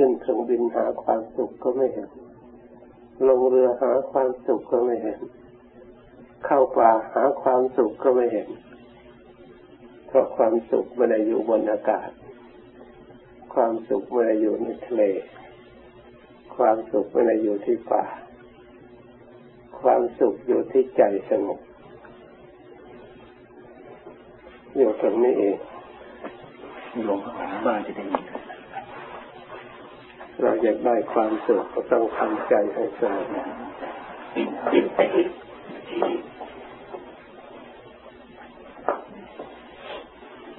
ขึ้นเครื่องบินหาความสุขก็ไม่เห็น ลงเรือหาความสุขก็ไม่เห็น เข้าป่าหาความสุขก็ไม่เห็น เพราะความสุขไม่ได้อยู่บนอากาศ ความสุขไม่ได้อยู่ในทะเล ความสุขไม่ได้อยู่ที่ป่า ความสุขอยู่ที่ใจสงบอยู่ตรงนี้เองหลวงพ่อบ้านจะได้ยิน เราอยากได้ความสุขก็ต้องทำใจให้สงบ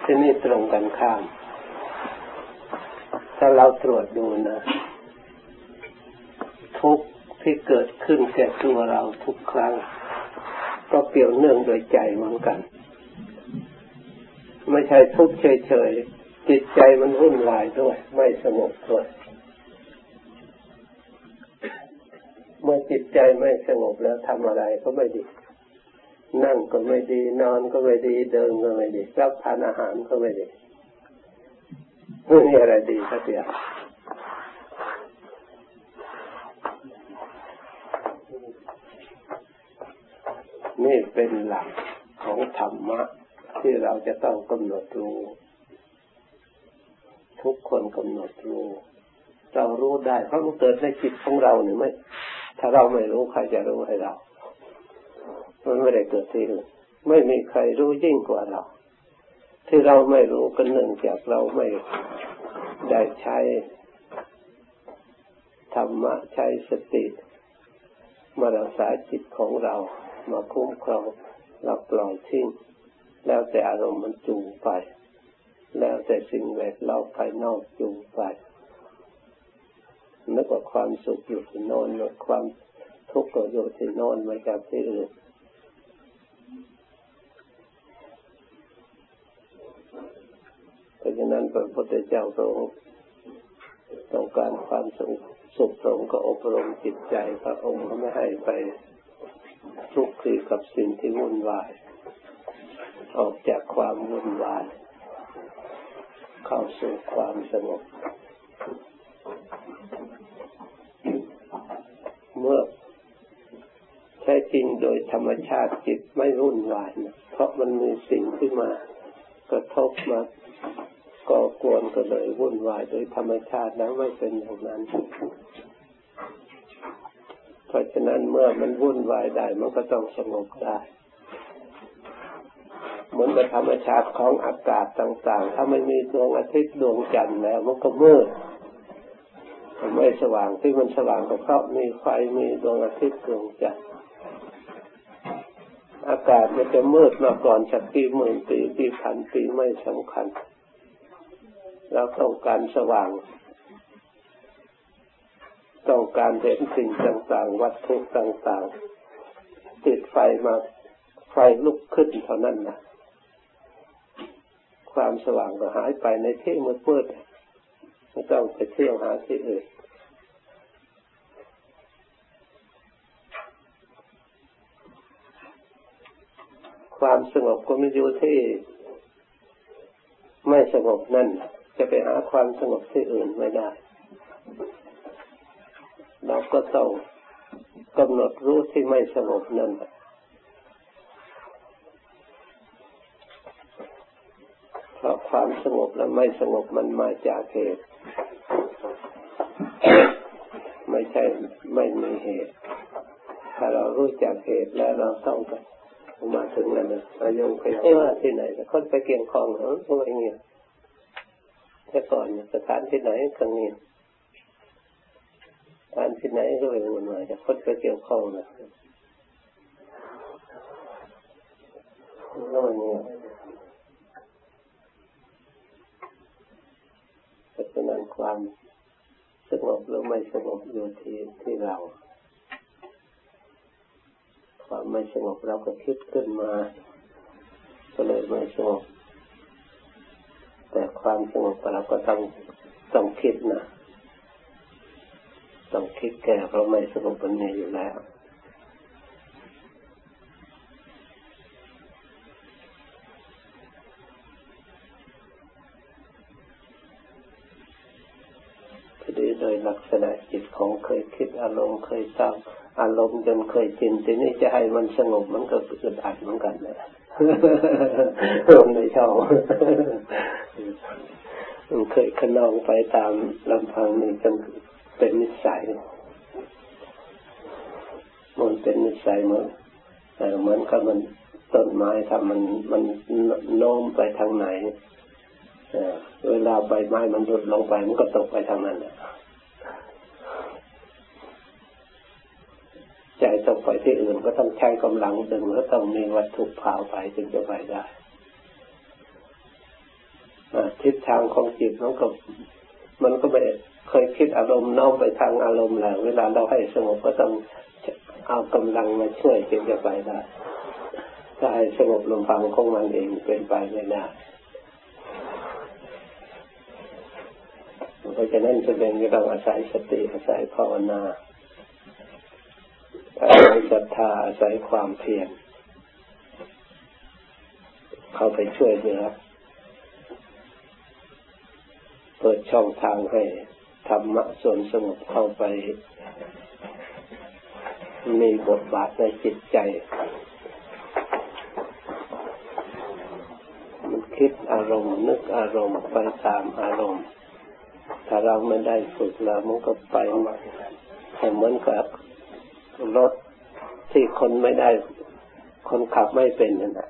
ที่นี่ตรงกันข้าม ถ้าเราตรวจดูนะ ทุกที่เกิดขึ้นแก่ตัวเราทุกครั้ง ก็เกี่ยวเนื่องโดยใจเหมือนกัน ไม่ใช่ทุกเฉยๆจิตใจมันวุ่นวายด้วย ไม่สงบด้วยเมื่อจิตใจไม่สงบแล้วทำอะไรก็ไม่ดี นั่งก็ไม่ดี นอนก็ไม่ดี เดินก็ไม่ดี รับทานอาหารก็ไม่ดีไม่มีอะไรดีสักอย่างนี่เป็นหลักของธรรมะ ที่เราจะต้องกำหนดรู้ ทุกคนกำหนดรู้ เรารู้ได้เพราะมันเกิดในจิตของเราเนี่ยไม่ ถ้าเราไม่รู้ใครจะรู้ให้เรามันไม่ได้เกิดที่อื่นไม่มีใครรู้ยิ่งกว่าเรา ที่เราไม่รู้กันหนึ่งจากเราไม่ได้ใช้ธรรมะใช้สติมารักษาจิตของเรา มาคุ้มครองเราปล่อยทิ้งแล้วแต่อารมณ์มันจูงไป แล้วแต่สิ่งแวดล้อมภายนอกจูงไป นึกว่าความสุขอยู่ที่โน่นนึกความทุกข์ก็อยู่ที่โน่นไม่จากที่อื่นเพราะฉะนั้นพระพุทธเจ้าทรงต้องการความสุขสุขทรงก็อบรมจิตใจพระองค์ไม่ให้ไปทุกข์คือกับสิ่งที่วุ่นวาย ออกจากความวุ่นวาย เข้าสู่ความสงบ เมื่อแท้จริงโดยธรรมชาติจิตไม่วุ่นวายนะเพราะมันมีสิ่งที่มากระทบมาก่อกวนก็เลยวุ่นวายโดยธรรมชาติแล้วไม่เป็นอย่างนั้น เพราะฉะนั้นเมื่อมันวุ่นวายได้มันก็ต้องสงบได้เหมือนกับธรรมชาติของอากาศต่าง ๆ ถ้าไม่มีดวงอาทิตย์ดวงจันทร์แล้วมันก็มืด ไม่สว่างที่มันสว่างก็เพราะมีไฟมีดวงอาทิตย์ดวงจันทร์อากาศมันจะมืดมาก่อนสักปีหมื่นปีปีพันปีไม่สำคัญ เราต้องการสว่าง ต้องการเห็นสิ่งต่างๆ วัตถุต่างๆ ติดไฟมาไฟลุกขึ้นเท่านั้นนะความสว่างก็หายไปในที่มืดๆ ไม่ต้องไปเที่ยวหาที่อื่นความสงบก็ไม่อยู่ที่ไม่สงบนั่นจะไปหาความสงบที่อื่นไม่ได้ เราก็ต้องกำหนดรู้ที่ไม่สงบนั่นเพราะความสงบและไม่สงบมันมาจากเหตุไม่ ใช่ไม่มีเหตุ ถ้าเรารู้จักเหตุแล้วเราต้องไปมาถึงนั่นนะอายุไปไม่ว่าที่ไหนแต่คนไปเกี่ยงคองเหรอพวกเงี้ยแต่ก่อนสถานที่ไหนก็เงี้ยสถานที่ไหนก็เป็นมันมาแต่คนไปเกี่ยวข้องนะแล้วมันเนี่ยเพราะฉะนั้นความสง บหรือไม่สงบอยู่ที่ที่เราความไม่สงบเราก็คิดขึ้นมา ก็เลยไม่สงบแต่ความสงบเราก็ต้องต้องคิดนะต้องคิดแก้เพราะไม่สงบมันมีอยู่แล้ว ยลักษณะจิตของเคยคิด อารมณ์เคยตามอารมณ์จนเคยจินทีนี้จะให้มันสงบมันก็อึดอัดเหมือนกันนะมันไม่ชอบมันเคยขนองไปตามลำพังนี่จนเป็นนิสัยมันเป็นนิสัยเหมือนเหมือนกับมันต้นไม้ถ้ามันมันโน้มไปทางไหนเวลาใบไม้มันหลุดลงไปมันก็ตกไปทางนั้นแหละ ใจต้องไปที่อื่นก็ต้องใช้กำลังดึงแล้วต้องมีวัตถุพาไปจึงจะไปได้ทิศทางของจิตมันก็มันก็ไม่เคยคิดอารมณ์น้อมไปทางอารมณ์แล้วเวลาเราให้สงบก็ต้องเอากำลังมาช่วยจึงจะไปได้ถ้าให้สงบลมฟังของมันเองเป็นไปไม่ได้เพราะฉะนั้นจะเป็นต้องอาศัยสติอาศัยภาวนา อาศัยศรัทธาอาศัยความเพียรเข้าไปช่วยเหลือ เปิดช่องทางให้ธรรมะส่วนสงบเข้าไป มีบทบาทในจิตใจ มันคิดอารมณ์ นึกอารมณ์ไปตามอารมณ์ ถ้าเราไม่ได้ฝึกแล้วมันก็ไปเหมือนกับ รถที่คนไม่ได้ คนขับไม่เป็นนั่นแหละ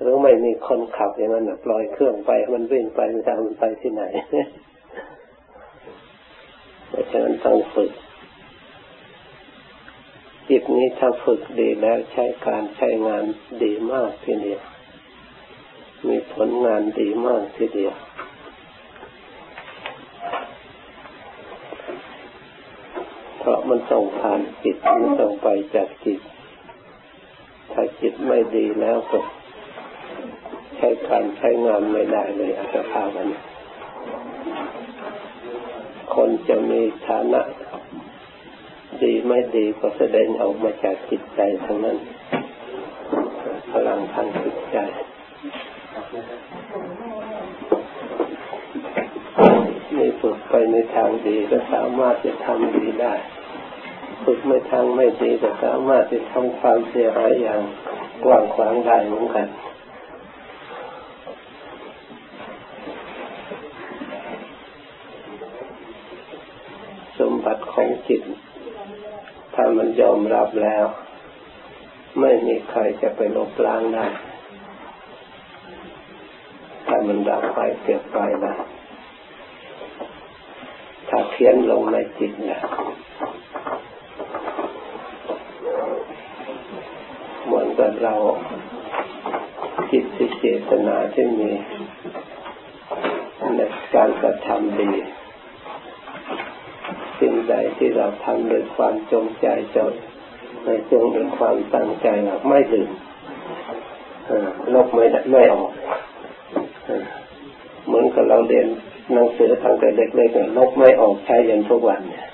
หรือไม่มีคนขับอย่างนั้นปล่อยเครื่องไปมันวิ่งไปมันจะมันไปที่ไหนเพราะฉะนั้นต้องฝึกจิตนี้ถ้าฝึกดีแล้วใช้การใช้งานดีมากทีเดียวมีผลงานดีมากทีเดียวเพราะ มันส่งผ่านจิตมันส่งไปจากจิต ถ้าจิตไม่ดีแล้วก็ใช้การใช้งานไม่ได้เลยอัตภาพนี้คนจะมีฐานะดีไม่ดีก็แสดงออกมาจากจิตใจทั้งนั้นพลังทางจิตใจมีฝึกไปในทางดีก็สามารถจะทำดีได้ ฝึกไม่ทางไม่ดีก็สามารถจะทำความเสียหายอย่างกว้างขวางได้เหมือนกันสมบัติของจิต ถ้ามันยอมรับแล้ว ไม่มีใครจะไปลบล้างได้ถ้ามันดับไปเก็บไปแล้วถ้าเขียนลงในจิตเนี่ย เหมือนกับเราจิตที่เจตนาที่มีในการกระทำดีสิ่งใดที่เราทำด้วยความจงใจจดในจงด้วยความตั้งใจเราไม่ลืมลบไม่ไม่ออกเหมือนกับเราเรียนหนังสือตั้งแต่เด็กๆลบไม่ออกใช้ยันทุกวันเนี่ย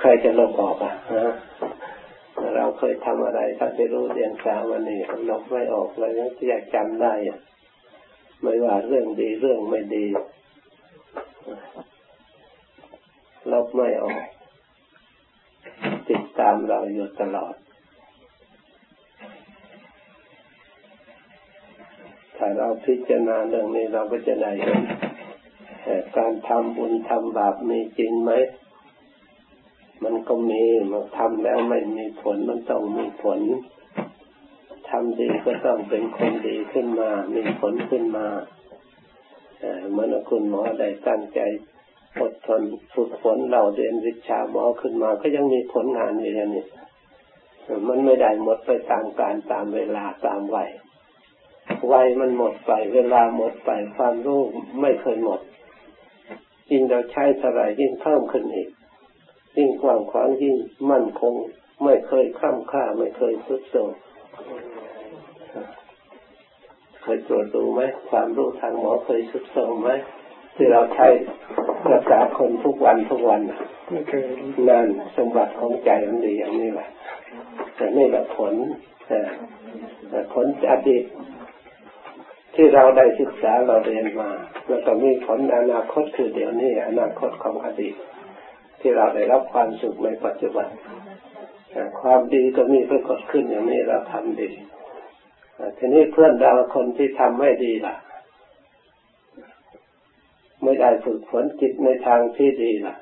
ใครจะลบออกอะฮะ เราเคยทำอะไรถ้าไปรู้เรียนสาวันนี้ลบไม่ออกเรายังจะจำได้ไม่ว่าเรื่องดีเรื่องไม่ดีลบไม่ออก ติดตามเราอยู่ตลอด ถ้าเราพิจารณาเรื่องนี้เราก็จะได้เห็นการทำบุญทำบาปมีจริงไหม มันก็มีมันทำแล้วไม่มีผลมันต้องมีผลทำดีก็ต้องเป็นคนดีขึ้นมา มีผลขึ้นมาเมื่อคุณหมอได้ตั้งใจอดทนฝึกฝนเราเรียนวิชาหมอขึ้นมา ก็ยังมีผลงานอยู่อย่างนี้มันไม่ได้หมดไปตามการตามเวลาตามวัยวัยมันหมดไป เวลาหมดไปความรู้ไม่เคยหมดยิ่งเราใช้เท่าไรยิ่งเพิ่มขึ้นอีก ยิ่งกว้างขวางยิ่งมั่นคง ไม่เคยข้ามค่า ไม่เคยสุดโทรมเคยตรวจดูไหมความรู้ทางหมอเคยสุดโทรมไหมที่เราใช้รักษาคนทุกวันทุกวันนั่นสมบัติของใจมันดีอย่างนี้แหละแต่นี่แหละผลผลอดีตที่เราได้ศึกษาเราเรียนมา แล้วก็มีผลอนาคตคือเดี๋ยวนี้อนาคตของอดีต ที่เราได้รับความสุขในปัจจุบันความดีก็มีปรากฏขึ้นอย่างนี้เราทำดีทีนี้เพื่อนเราคนที่ทำไม่ดีล่ะ ไม่ได้ฝึกฝนจิตในทางที่ดีล่ะ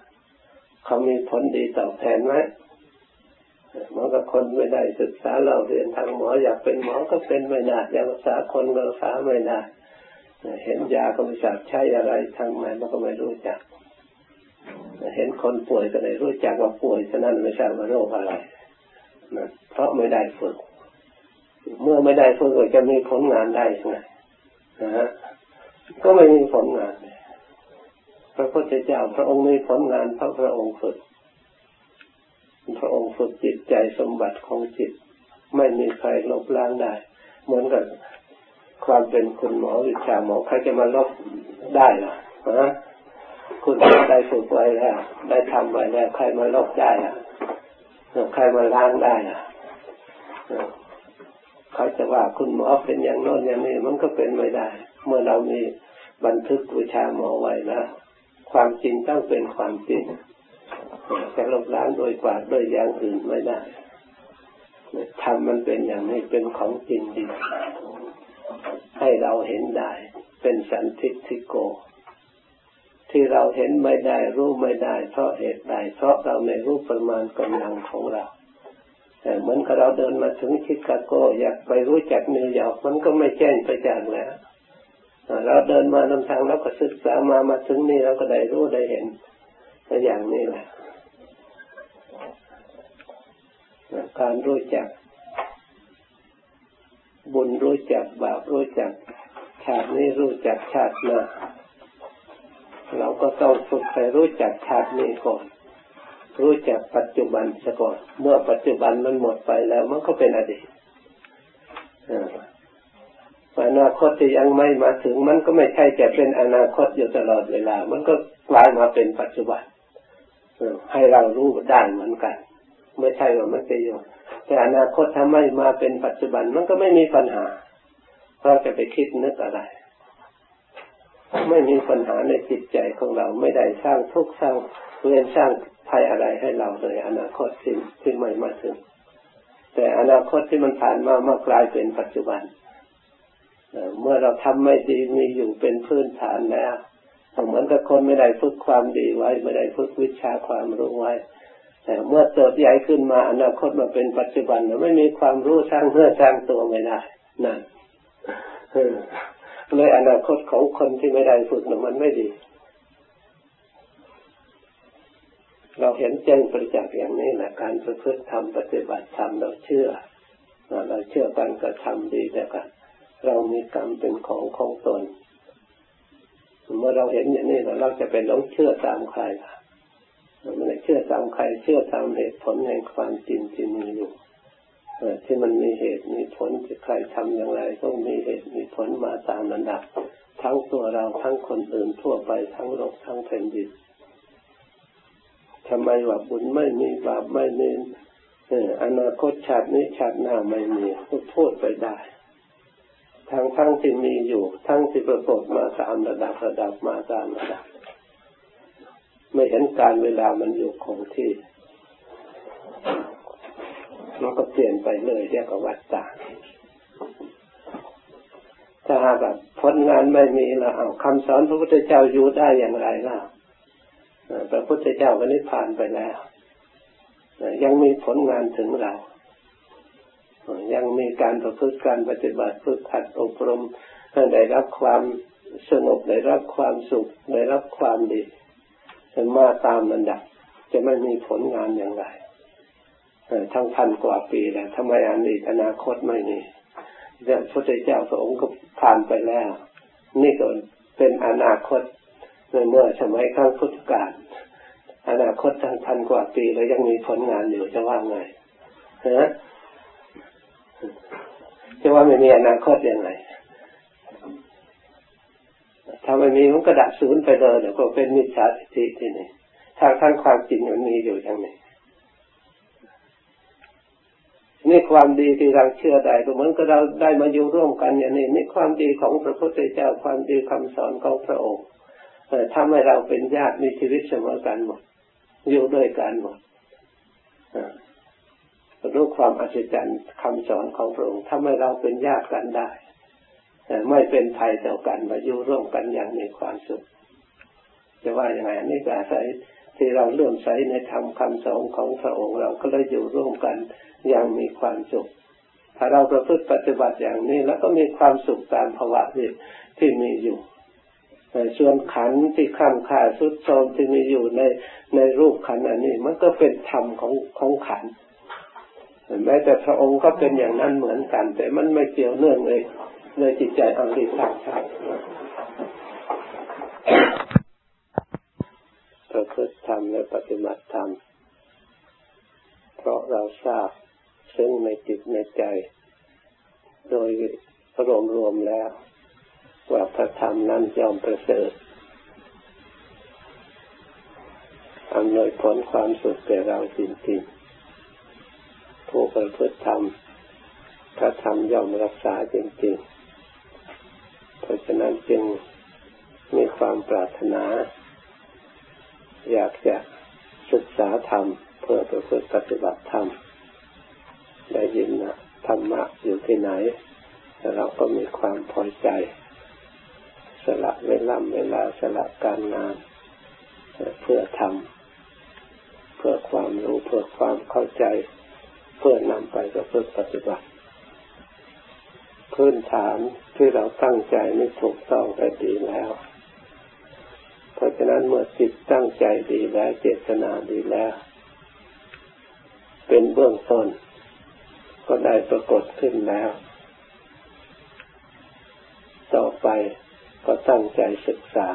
เขามีผลดีตอบแทนไหมหมอกับคนไม่ได้ศึกษาเราเรียนทางหมออยากเป็นหมอก็เป็นไม่ได้อยากรักษาคนก็รักษาไม่ได้เห็นยาก็ไม่จักใช้อะไรทางไหนมันก็ไม่รู้จัก เห็นคนป่วยก็เลยรู้จักว่าป่วยฉะนั้นไม่ทราบว่าโรคอะไรนะเพราะไม่ได้ฝึก เมื่อไม่ได้ฝึกจะมีผลงานได้ไงนะฮะก็ไม่มีผลงานพระพุทธเจ้าพระองค์มีผลงานเพราะพระองค์ฝึก พระองค์ฝึกจิตใจสมบัติของจิต ไม่มีใครลบล้างได้ เหมือนกับความเป็นคุณหมอวิชาหมอใครจะมาลบได้ล่ะฮะ คุณได้ฝึกไว้แล้ว ได้ทำไว้แล้ว ใครมาลบได้ล่ะใครมาล้างได้ล่ะเขาจะว่าคุณหมอเป็นอย่างโน้นอย่างนี้มันก็เป็นไม่ได้ เมื่อเรามีบันทึกวิชาหมอไว้แล้วความจริงต้องเป็นความจริงจะลบล้างโดยกว่าโดยอย่างอื่นไม่ได้ทำมันเป็นอย่างนี้เป็นของจริงดีให้เราเห็นได้ เป็นสันติทิโก ที่เราเห็นไม่ได้รู้ไม่ได้ เพราะเหตุใดเพราะเราไม่รู้ประมาณกำลังของเราแต่เหมือนกับเราเดินมาถึงชิคาโก อยากไปรู้จักนิวยอร์กมันก็ไม่แจ้งไปจากแล้วเราเดินมานำทางแล้วก็ศึกษามามาถึงนี่เราก็ได้รู้ได้เห็นตัวอย่างนี้แหละการรู้จัก บุญรู้จักบาปรู้จัก ชาตินี้รู้จักชาติหน้า เราก็ต้องฝึกให้รู้จักชาตินี้ก่อน รู้จักปัจจุบันซะก่อน เมื่อปัจจุบันมันหมดไปแล้ว มันก็เป็นอดีตอนาคตที่ยังไม่มาถึง มันก็ไม่ใช่จะเป็นอนาคตอยู่ตลอดเวลา มันก็กลายมาเป็นปัจจุบันให้เรารู้ได้เหมือนกัน ไม่ใช่ว่าไม่ไปอยู่แต่อนาคตถ้าไม่มาเป็นปัจจุบัน มันก็ไม่มีปัญหาเพราะจะไปคิดนึกอะไร ไม่มีปัญหาในจิตใจของเราไม่ได้สร้างทุกข์สร้างเวียนสร้างภัยอะไรให้เราเลย อนาคตสิ่งที่ไม่มาถึง แต่อนาคตที่มันผ่านมามากลายเป็นปัจจุบันเมื่อเราทำไม่ดีมีอยู่เป็นพื้นฐานแล้วเหมือนกับคนไม่ได้ฝึกความดีไว้ ไม่ได้ฝึกวิชาความรู้ไว้ แต่เมื่อเติบใหญ่ขึ้นมาอนาคตมาเป็นปัจจุบันเราไม่มีความรู้สร้างเพื่อสร้างตัวไม่ได้นั่น เลยอนาคตของคนที่ไม่ได้ฝึกมันไม่ดี เราเห็นแจ้งประจักษ์อย่างนี้แหละการประพฤติธรรมปฏิบัติธรรมเราเชื่อเราเชื่อการกระทำดีแต่กันเรามีกรรมเป็นของของตนเมื่อเราเห็นอย่างนี้เราจะไปหลงเชื่อตามใครล่ะไม่ได้เชื่อตามใคร เชื่อตามเหตุผลแห่งความจริงที่มีอยู่ ที่มันมีเหตุมีผลที่ใครทำอย่างไรก็มีเหตุมีผลมาตามระดับ ทั้งตัวเราทั้งคนอื่นทั่วไปทั้งโลกทั้งแผ่นดินทำไมว่าบุญไม่มีบาปไม่มีอนาคตชาตินี้ชาติหน้าไม่มีก็พูดไปได้ทั้งทั้งที่มีอยู่ ทั้งที่ประกอบมาตามระดับระดับมาตามระดับ ไม่เห็นการเวลามันอยู่คงที่ มันก็เปลี่ยนไปเลยเรียกว่าวัฏฏะถ้าหากแบบผลงานไม่มีแล้วเอาคำสอนพระพุทธเจ้าอยู่ได้อย่างไรล่ะพระพุทธเจ้าก็นิพพานไปแล้ว ยังมีผลงานถึงเรา ยังมีการประพฤติการปฏิบัติฝึกหัดอบรมให้ได้รับความสงบได้รับความสุขได้รับความดีมาตามลำดับจะไม่มีผลงานอย่างไร ทั้งพันกว่าปีแล้วทำไมอันนี้อนาคตไม่มีพระพุทธเจ้าพระองค์ก็ผ่านไปแล้ว นี่ก็เป็นอนาคตเมื่อสมัยข้างพุทธกาลอนาคตทั้งพันกว่าปีแล้วยังมีผลงานอยู่จะว่าไงฮะจะว่าไม่มีอนาคตยังไงถ้าไม่มีมันก็ดับศูนย์ไปเลยเดี๋ยวก็เป็นมิจฉาทิฏฐิที่นี่ทางทั้งความจริงมันมีอยู่อย่างนี้ นี่ความดีที่เราเชื่อได้ก็เหมือนกับเราได้มาอยู่ร่วมกันอย่างนี้นี่ความดีของพระพุทธเจ้าความดีคำสอนของพระองค์ทำให้เราเป็นญาติมีชีวิตเสมอกันหมดอยู่ด้วยกันหมดรู้ความอัศจรรย์คำสอนของพระองค์ทำให้เราเป็นญาติกันได้ไม่เป็นภัยต่อกันมาอยู่ร่วมกันอย่างมีความสุขจะว่าอย่างไรนี่ก็อาศัย ที่เราเลื่อมใสในธรรมคำสอนของพระองค์เราก็เลยอยู่ร่วมกันอย่างมีความสุข ถ้าเราประพฤติปฏิบัติอย่างนี้แล้วก็มีความสุขตามภาวะที่ที่มีอยู่ส่วนขันที่ข้ามขาสุดโทมที่มีอยู่ในในรูปขันอันนี้ มันก็เป็นธรรมของของขันแม้แต่พระองค์ก็เป็นอย่างนั้นเหมือนกัน แต่มันไม่เกี่ยวเนื่องเลยในจิตใจอันดีสักชัด ประพฤติธรรมและปฏิบัติธรรม เพราะเราทราบซึ่งในจิตในใจ โดยรวมรวมแล้ว ว่าพระธรรมนั้นยอมประเสริฐอำนวยผลความสุขแก่เราจริงๆผู้ประพฤติธรรม พระธรรมยอมรักษาจริงๆ เพราะฉะนั้นจึงมีความปรารถนา อยากจะศึกษาธรรม เพื่อประพฤติปฏิบัติธรรม ได้ยินนะธรรมะอยู่ที่ไหนเราก็มีความพอใจ สละเวลาเวลาสละการงาน เพื่อทำเพื่อความรู้เพื่อความเข้าใจ เพื่อนำไปประพฤติปฏิบัติพื้นฐานที่เราตั้งใจนี่ถูกต้องแต่ดีแล้ว ราะฉะนั้นเมื่อจิตตั้งใจดีแล้วเจตนาดีแล้ว เป็นเบื้องต้น ก็ได้ปรากฏขึ้นแล้ว ต่อไปก็ตั้งใจศึกษา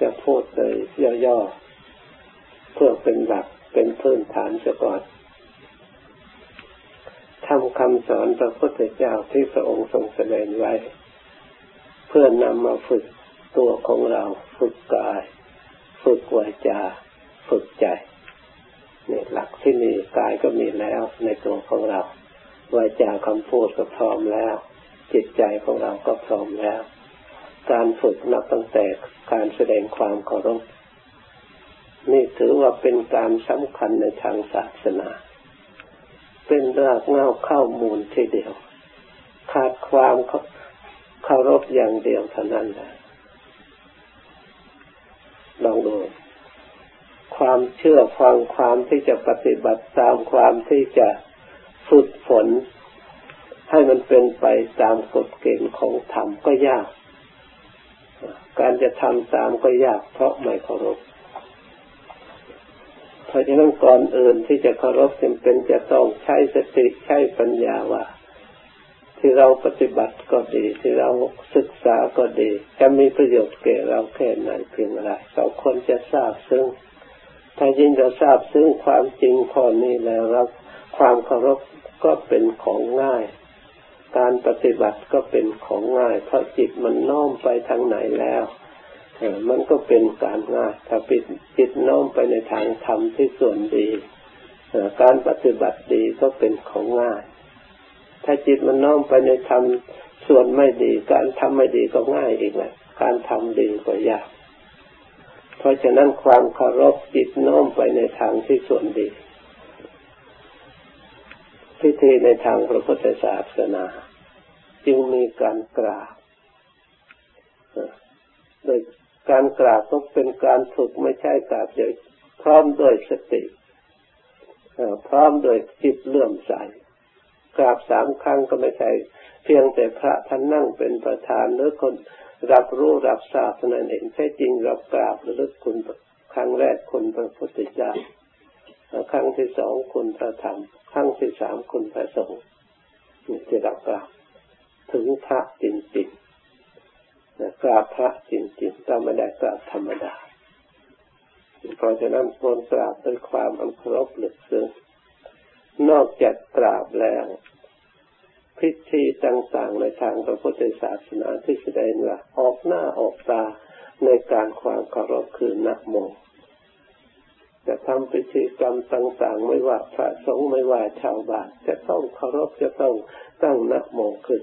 จะพูดเลยย่อๆเพื่อเป็นหลักเป็นพื้นฐานเสียก่อนทำคำสอนพระพุทธเจ้าที่พระองค์ทรงแสดงไว้ เพื่อนำมาฝึก ตัวของเราฝึกกาย ฝึกวาจา ฝึกใจนี่หลักที่มีกายก็มีแล้วในตัวของเราวาจาคำพูดก็พร้อมแล้ว จิตใจของเราก็พร้อมแล้ว การฝึกนับตั้งแต่การแสดงความเคารพนี่ถือว่าเป็นการสำคัญในทางศาสนา เป็นรากเงาเข้ามูลทีเดียว ขาดความเคารพอย่างเดียวเท่านั้นแหละ องดูความเชื่อฟังความที่จะปฏิบัติตามความที่จะฝึกฝน ให้มันเป็นไปตามกฎเกณฑ์ของธรรมก็ยาก การจะทำตามก็ยากเพราะไม่เคารพเพราะฉะนั้นก่อนอื่นที่จะเคารพจำเป็นจะต้องใช้สติใช้ปัญญาว่า ที่เราปฏิบัติก็ดี ที่เราศึกษาก็ดีจะมีประโยชน์แก่เราแค่ไหนเพียงไรเราคนจะทราบซึ่งถ้ายิ่งเราทราบซึ่งความจริงข้อนี้แล้วเราความเคารพก็เป็นของง่าย การปฏิบัติก็เป็นของง่าย เพราะจิตมันน้อมไปทางไหนแล้วมันก็เป็นการง่ายถ้าปิดจิตน้อมไปในทางธรรมที่ส่วนดีการปฏิบัติดีก็เป็นของง่าย ถ้าจิตมันน้อมไปในธรรมส่วนไม่ดี การทำไม่ดีก็ง่ายอีกแหละการทำดีก็ยาก เพราะฉะนั้นความเคารพจิตน้อมไปในทางที่ส่วนดีพิธีในทางพระพุทธศาสนา จึงมีการกราบโดยการกราบต้องเป็นการฝึกไม่ใช่กราบโดยพร้อมด้วยสติพร้อมโดยจิตเลื่อมใส กราบสามครั้งก็ไม่ใช่เพียงแต่พระท่านนั่งเป็นประธานหรือคนรับรู้รับทราบนั่นเองแท้จริงเรากราบระลึกคุณครั้งแรกคุณพระพุทธเจ้าครั้งที่สองคุณพระธรรมครั้งที่สามคุณพระสงฆ์ที่เรากราบถึงพระจริงๆกราบพระจริงๆเราไม่ได้กราบธรรมดาเพราะฉะนั้นควรกราบด้วยความอันเคารพลึกซึ้งน นอกจากกราบแล้วพิธีต่างๆในทางพระพุทธศาสนาที่แสดงว่าออกหน้าออกตาในการความเคารพคือนักโมจะทำพิธีกรรมต่างๆ ไม่ว่าพระสงฆ์ไม่ว่าชาวบ้านจะต้องเคารพจะต้องตั้งนะโมขึ้น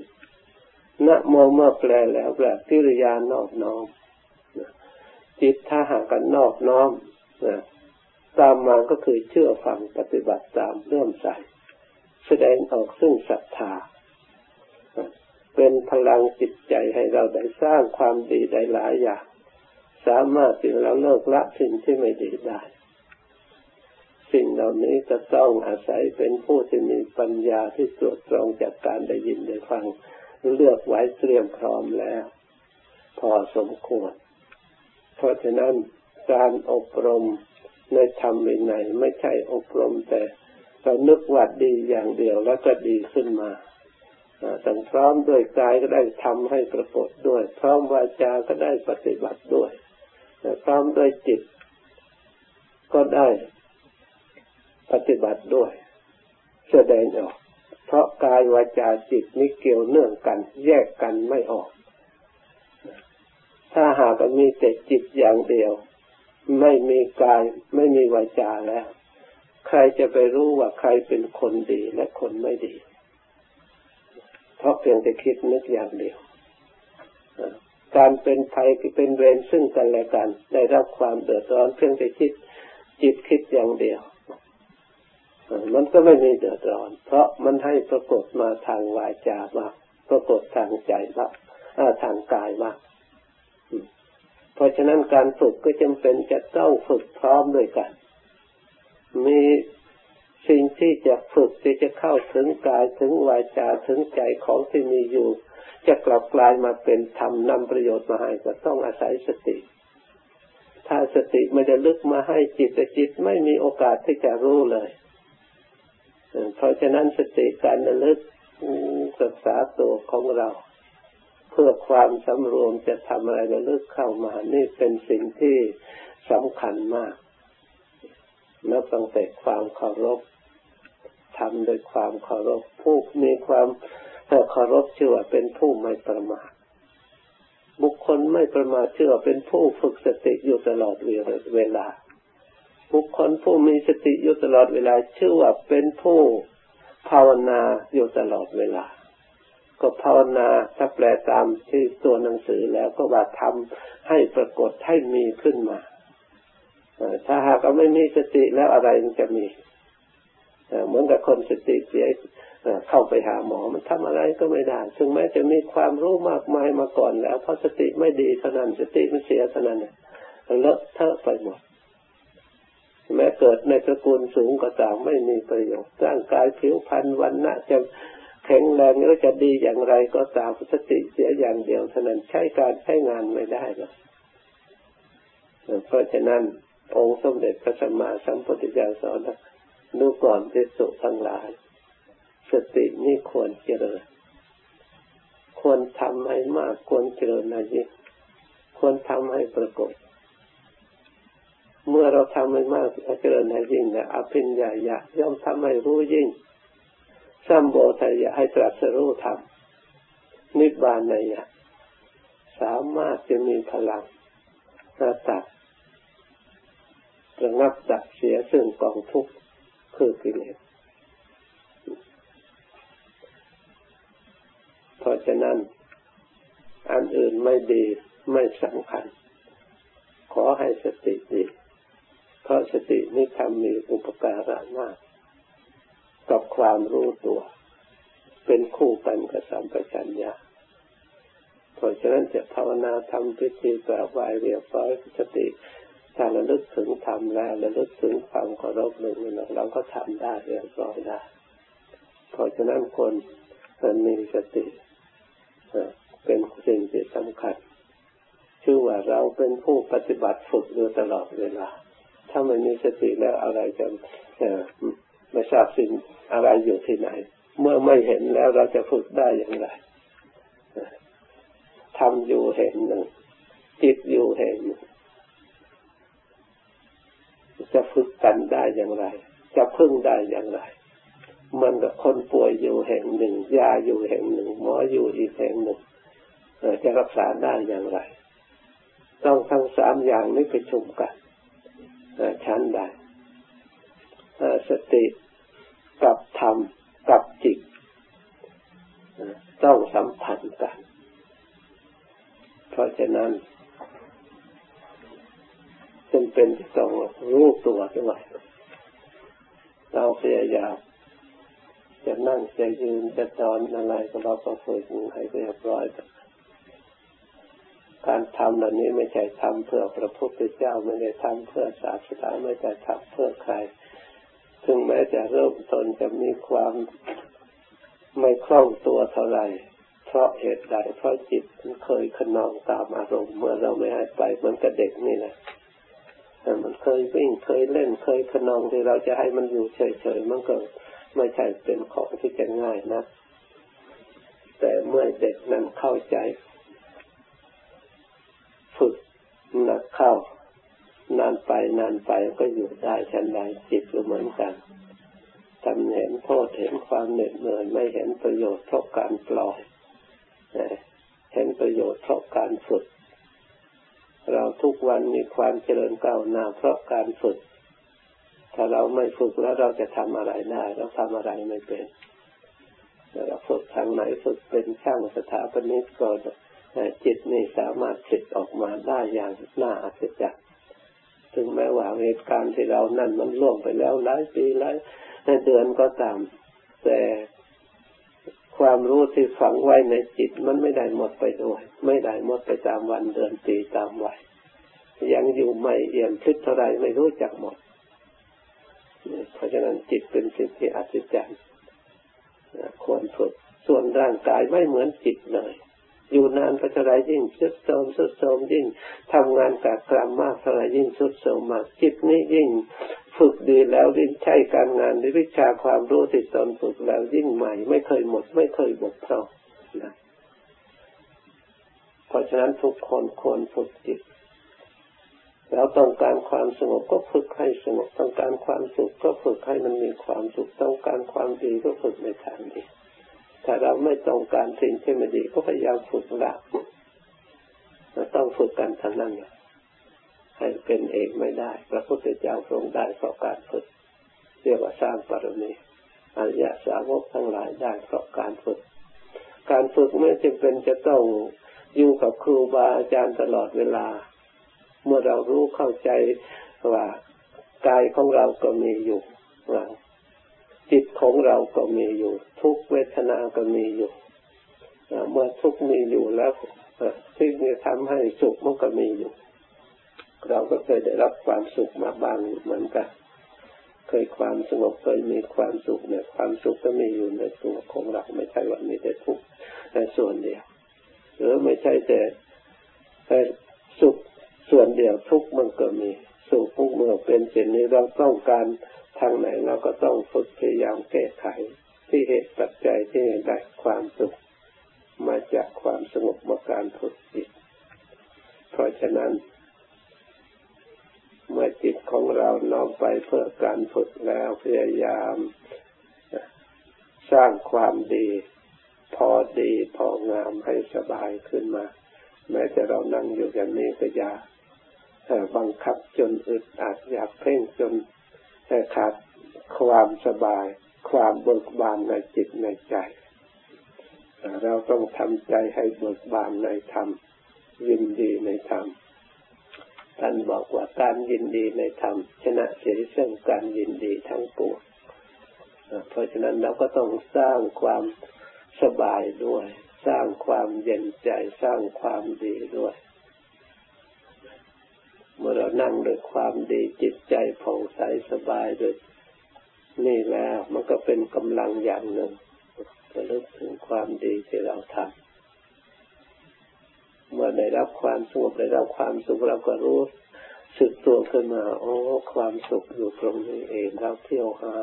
นะโมเมื่อแปลแล้วแบบกิริยานอบน้อมจิตถ้าหากันนอบน้อม ตามมาก็คือเชื่อฟังปฏิบัติตามเรื่อมใสแสดงออกซึ่งศรัทธา เป็นพลังจิตใจให้เราได้สร้างความดีได้หลายอย่าง สามารถที่เราเลิกละสิ่งที่ไม่ดีได้ สิ่งเหล่านี้จะต้องอาศัยเป็นผู้ที่มีปัญญาที่ตรวจตรองจากการได้ยินได้ฟัง เลือกไว้เตรียมพร้อมแล้ว พอสมควร เพราะฉะนั้นการอบรม ในธรรมในไหนไม่ใช่อบรมแต่เรานึกว่าดีอย่างเดียวแล้วก็ดีขึ้นมาต้งพร้อมด้วยกายก็ได้ทำให้ปรากฏด้วย พร้อมวาจาก็ได้ปฏิบัติด้วยพร้อมด้วยจิต ก็ได้ปฏิบัติด้วย แสดงออก เพราะกายวาจาจิตนี้เกี่ยวเนื่องกัน แยกกันไม่ออก ถ้าหากมีแต่จิตอย่างเดียว ไม่มีกายไม่มีวาจาแล้ว ใครจะไปรู้ว่าใครเป็นคนดีและคนไม่ดี เพราะเพียงแต่คิดนึกอย่างเดียว การเป็นภัยเป็นเวรซึ่งกันและกัน ได้รับความเดือดร้อนเพียงแต่คิดจิตคิดอย่างเดียว มันก็ไม่มีเดือดร้อน เพราะมันให้ปรากฏมาทางวาจาบ้างปรากฏทางใจบ้างทางกายบ้าง เพราะฉะนั้นการฝึกก็จำเป็นจะต้องฝึกพร้อมด้วยกัน มีสิ่งที่จะฝึกที่จะเข้าถึงกายถึงวาจาถึงใจของที่มีอยู่ จะกลับกลายมาเป็นธรรมนำประโยชน์มาให้ก็ต้องอาศัยสติ ถ้าสติไม่ได้ลึกมาให้จิตแต่จิตไม่มีโอกาสที่จะรู้เลย เพราะฉะนั้นสติการระลึกศึกษาตัวของเรา พื่อความสำรวมจะทำอะไรระลึกเข้ามา นี่เป็นสิ่งที่สำคัญมากนับตั้งแต่ความเคารพทำโดยความเคารพผู้มีความเคารพชื่อว่าเป็นผู้ไม่ประมาทบุคคลไม่ประมาทชื่อว่าเป็นผู้ฝึกสติอยู่ตลอดเวลา บุคคลผู้มีสติอยู่ตลอดเวลา ชื่อว่าเป็นผู้ภาวนาอยู่ตลอดเวลา ก็ภาวนาถ้าแปลตามที่ตัวหนังสือแล้วก็ว่าทำให้ปรากฏให้มีขึ้นมาถ้าหากไม่มีสติแล้วอะไรมันจะมีเหมือนกับคนสติเสียเข้าไปหาหมอมันทำอะไรก็ไม่ได้ถึงแม้จะมีความรู้มากมายมาก่อนแล้วเพราะสติไม่ดีเท่านั้นสติมันเสียเท่านั้นเลอะเทอะไปหมดแม้เกิดในตระกูลสูงก็ตามไม่มีประโยชน์ร่างกายผิวพรรณวันณะจะ แข็งแรงหรือจะดีอย่างไรก็ตามสติเสียอย่างเดียวเท่านั้นใช้การใช้งานไม่ได้หรอกเพราะฉะนั้นองค์สมเด็จพระสัมมาสัมพุทธเจ้าสอนดูก่อนที่สุทั้งหลาย สตินี่ควรเจริญ ควรทำให้มากควรเจริญนะยิ่งควรทำให้ปรากฏเมื่อเราทำให้มากเจริญให้ยิ่งนะอภิญญาญาย่อมทำให้รู้ยิ่ง สัมโบทายะให้ตรัสรู้ธรรมนิบานในยะสามารถจะมีพลังระตัดระงับดับเสียซึ่งกองทุกข์คือกิเลสเพราะฉะนั้น อันอื่นไม่ดีไม่สำคัญ ขอให้สติดี เพราะสตินี้ทำมีอุปการะมาก กับความรู้ตัว เป็นคู่กันกับสัมปชัญญะเพราะฉะนั้นจะภาวนาทำพิธีกราบไหว้เรียบร้อยสติถ้าระลึกถึงทำแล้วระลึกถึงความเคารพหนึ่งเราก็ทำได้เรียบร้อยได้เพราะฉะนั้นคนมันมีสติเป็นสิ่งที่สำคัญชื่อว่าเราเป็นผู้ปฏิบัติฝึกอยู่ตลอดเวลา ถ้าไม่มีสติแล้วอะไรจะ ไม่ทราบสิ่งอะไรอยู่ที่ไหน เมื่อไม่เห็นแล้วเราจะฝึกได้อย่างไรทำอยู่เห็นหนึ่งจิตอยู่เห็นหนึ่งจะฝึกกันได้อย่างไร จะพึ่งได้อย่างไร มันกับคนป่วยอยู่แห่งหนึ่งยาอยู่แห่งหนึ่ง หมออยู่อีกแห่งหนึ่งจะรักษาได้อย่างไร ต้องทั้งสามอย่างนี้ประชุมกันชั้นได้สติ กับธรรมกับจิตต้องสัมพันธ์กัน เพราะฉะนั้นจำเป็นต้องรู้ตัวด้วยเราพยายามจะนั่งจะยืนจะนอนอะไรก็เราก็ฝึกให้เรียบร้อยการทำเหล่านี้ไม่ใช่ทำเพื่อพระพุทธเจ้าไม่ได้ทำเพื่อศาสนาไม่ได้ทำเพื่อใคร ถึงแม้จะเริ่มต้นจะมีความไม่คล่องตัวเท่าไหร่เพราะเหตุใดเพราะจิตมันเคยขนองตามอารมณ์เมื่อเราไม่ให้ไปเหมือนกับเด็กนี่นะมันเคยวิ่งเคยเล่นเคยขนองที่เราจะให้มันอยู่เฉยๆมันก็ไม่ใช่เป็นของที่จะง่ายนะ แต่เมื่อเด็กนั้นเข้าใจ ฝึกหนักเข้า นานไปนานไปก็อยู่ได้ชันใดจิตก็เหมือนกันทำเห็นโทษเห็นความเหน็ดเหนื่อยไม่เห็นประโยชน์เพราะการปล่อยเห็นประโยชน์เพราะการฝึก เราทุกวันมีความเจริญก้าวหน้าเพราะการฝึก ถ้าเราไม่ฝึกแล้วเราจะทำอะไรได้เราทำอะไรไม่เป็นเราฝึกทางไหนฝึกเป็นช่างสถาปนิกก็จิตนี่สามารถผลิตออกมาได้อย่างน่าอัศจรรย์ เหตุการณ์ที่เรานั่นมันล่วงไปแล้วหลายปีหลายเดือนก็ตาม แต่ความรู้ที่ฝังไว้ในจิตมันไม่ได้หมดไปด้วย ไม่ได้หมดไปตามวันเดือนปีตามวัยยังอยู่ไม่เอี่ยมพิษเท่าไรไม่รู้จักหมด เพราะฉะนั้นจิตเป็นสิ่งที่อัศจรรย์ควรฝึกส่วนร่างกายไม่เหมือนจิตเลย อยู่นานก็เท่าไรยิ่งสุดโทมสุดโทมยิ่งทำงานกับกรรมมากเท่าไรยิ่งสุดโทมมากจิตนี้ยิ่งฝึกดีแล้วยิ่งใช้การงานในวิชาความรู้ที่ตนฝึกแล้วยิ่งใหม่ ไม่เคยหมด ไม่เคยบกพร่องนะเพราะฉะนั้นทุกคนควรฝึกจิตแล้วต้องการความสงบก็ฝึกให้สงบต้องการความสุขก็ฝึกให้มันมีความสุขต้องการความดีก็ฝึกในทางดี ถ้าเราไม่ต้องการสิ่งที่ไม่ดีก็พยายามฝึกละเราต้องฝึกกันทั้งนั้นให้เป็นเองไม่ได้ พระพุทธเจ้าทรงได้เพราะการฝึก เรียกว่าสร้างปรมีอริยสาวกทั้งหลายได้เพราะการฝึก การฝึกไม่จำเป็นจะต้องอยู่กับครูบาอาจารย์ตลอดเวลา เมื่อเรารู้เข้าใจว่ากายของเราก็มีอยู่ จิตของเราก็มีอยู่ ทุกเวทนาก็มีอยู่เมื่อทุกมีอยู่แล้วสิ่งที่ทำให้สุขมันก็มีอยู่ เราก็เคยได้รับความสุขมาบางเหมือนกัน เคยความสงบเคยมีความสุขเนี่ย ความสุขก็มีอยู่ในตัวของเราไม่ใช่ว่ามีแต่ทุกข์ในส่วนเดียว หรือไม่ใช่แต่สุขส่วนเดียวทุกข์มันก็มีสุขเมื่อเป็นเช่นนี้เราต้องการ ทางไหนเราก็ต้องฝึกพยายามแก้ไข ที่เหตุปัจจัยที่ได้ความสุข มาจากความสงบมาการฝึกจิต เพราะฉะนั้น เมื่อจิตของเราน้อมไปเพื่อการฝึกแล้วพยายามสร้างความดี พอดีพองามให้สบายขึ้นมา แม้แต่เรานั่งอยู่อย่างนี้ก็อย่าบังคับจนอึดอัดอยากเพ่งจน แต่ขาดความสบาย ความเบิกบานในจิตในใจ เราต้องทำใจให้เบิกบานในธรรม ยินดีในธรรม ท่านบอกว่าการยินดีในธรรม ชนะเสียซึ่งการยินดีทั้งปวงเพราะฉะนั้นเราก็ต้องสร้างความสบายด้วย สร้างความเย็นใจ สร้างความดีด้วย เมื่อเรานั่งด้วยความดีจิตใจผ่องใสสบายด้วยนี่แล้วมันก็เป็นกำลังอย่างหนึ่งจะลึกถึงความดีที่เราทำเมื่อได้รับความสงบได้รับความสุขเราก็รู้สึกตัวขึ้นมาโอ้ความสุขอยู่ตรงนี้เองเราเที่ยวหา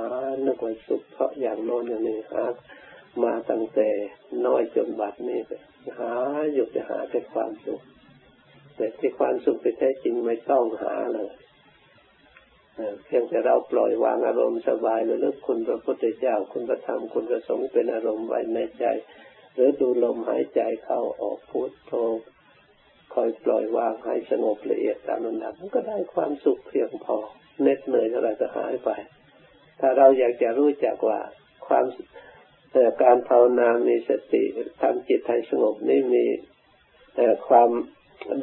นึกว่าสุขเพราะอย่างโน้นอย่างนี้หามาตั้งแต่น้อยจนบัดนี้หาอยู่จะหาแต่ความสุข แต่ที่ความสุขที่แท้จริงไม่ต้องหาเลยเพียงแต่เราปล่อยวางอารมณ์สบายแล้วเลิกคุณพระพุทธเจ้าคุณพระธรรมคุณพระสงฆ์เป็นอารมณ์ไว้ในใจ หรือดูลมหายใจเข้าออกพุทโธคอยปล่อยวางให้สงบละเอียดตามลำดับก็ได้ความสุขเพียงพอเน็ดเหนื่อยอะไรจะหายไป ถ้าเราอยากจะรู้จักว่าความการภาวนามีสติทำจิตให้สงบนี่มีความ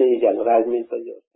ดีอย่างไรมีประโยชน์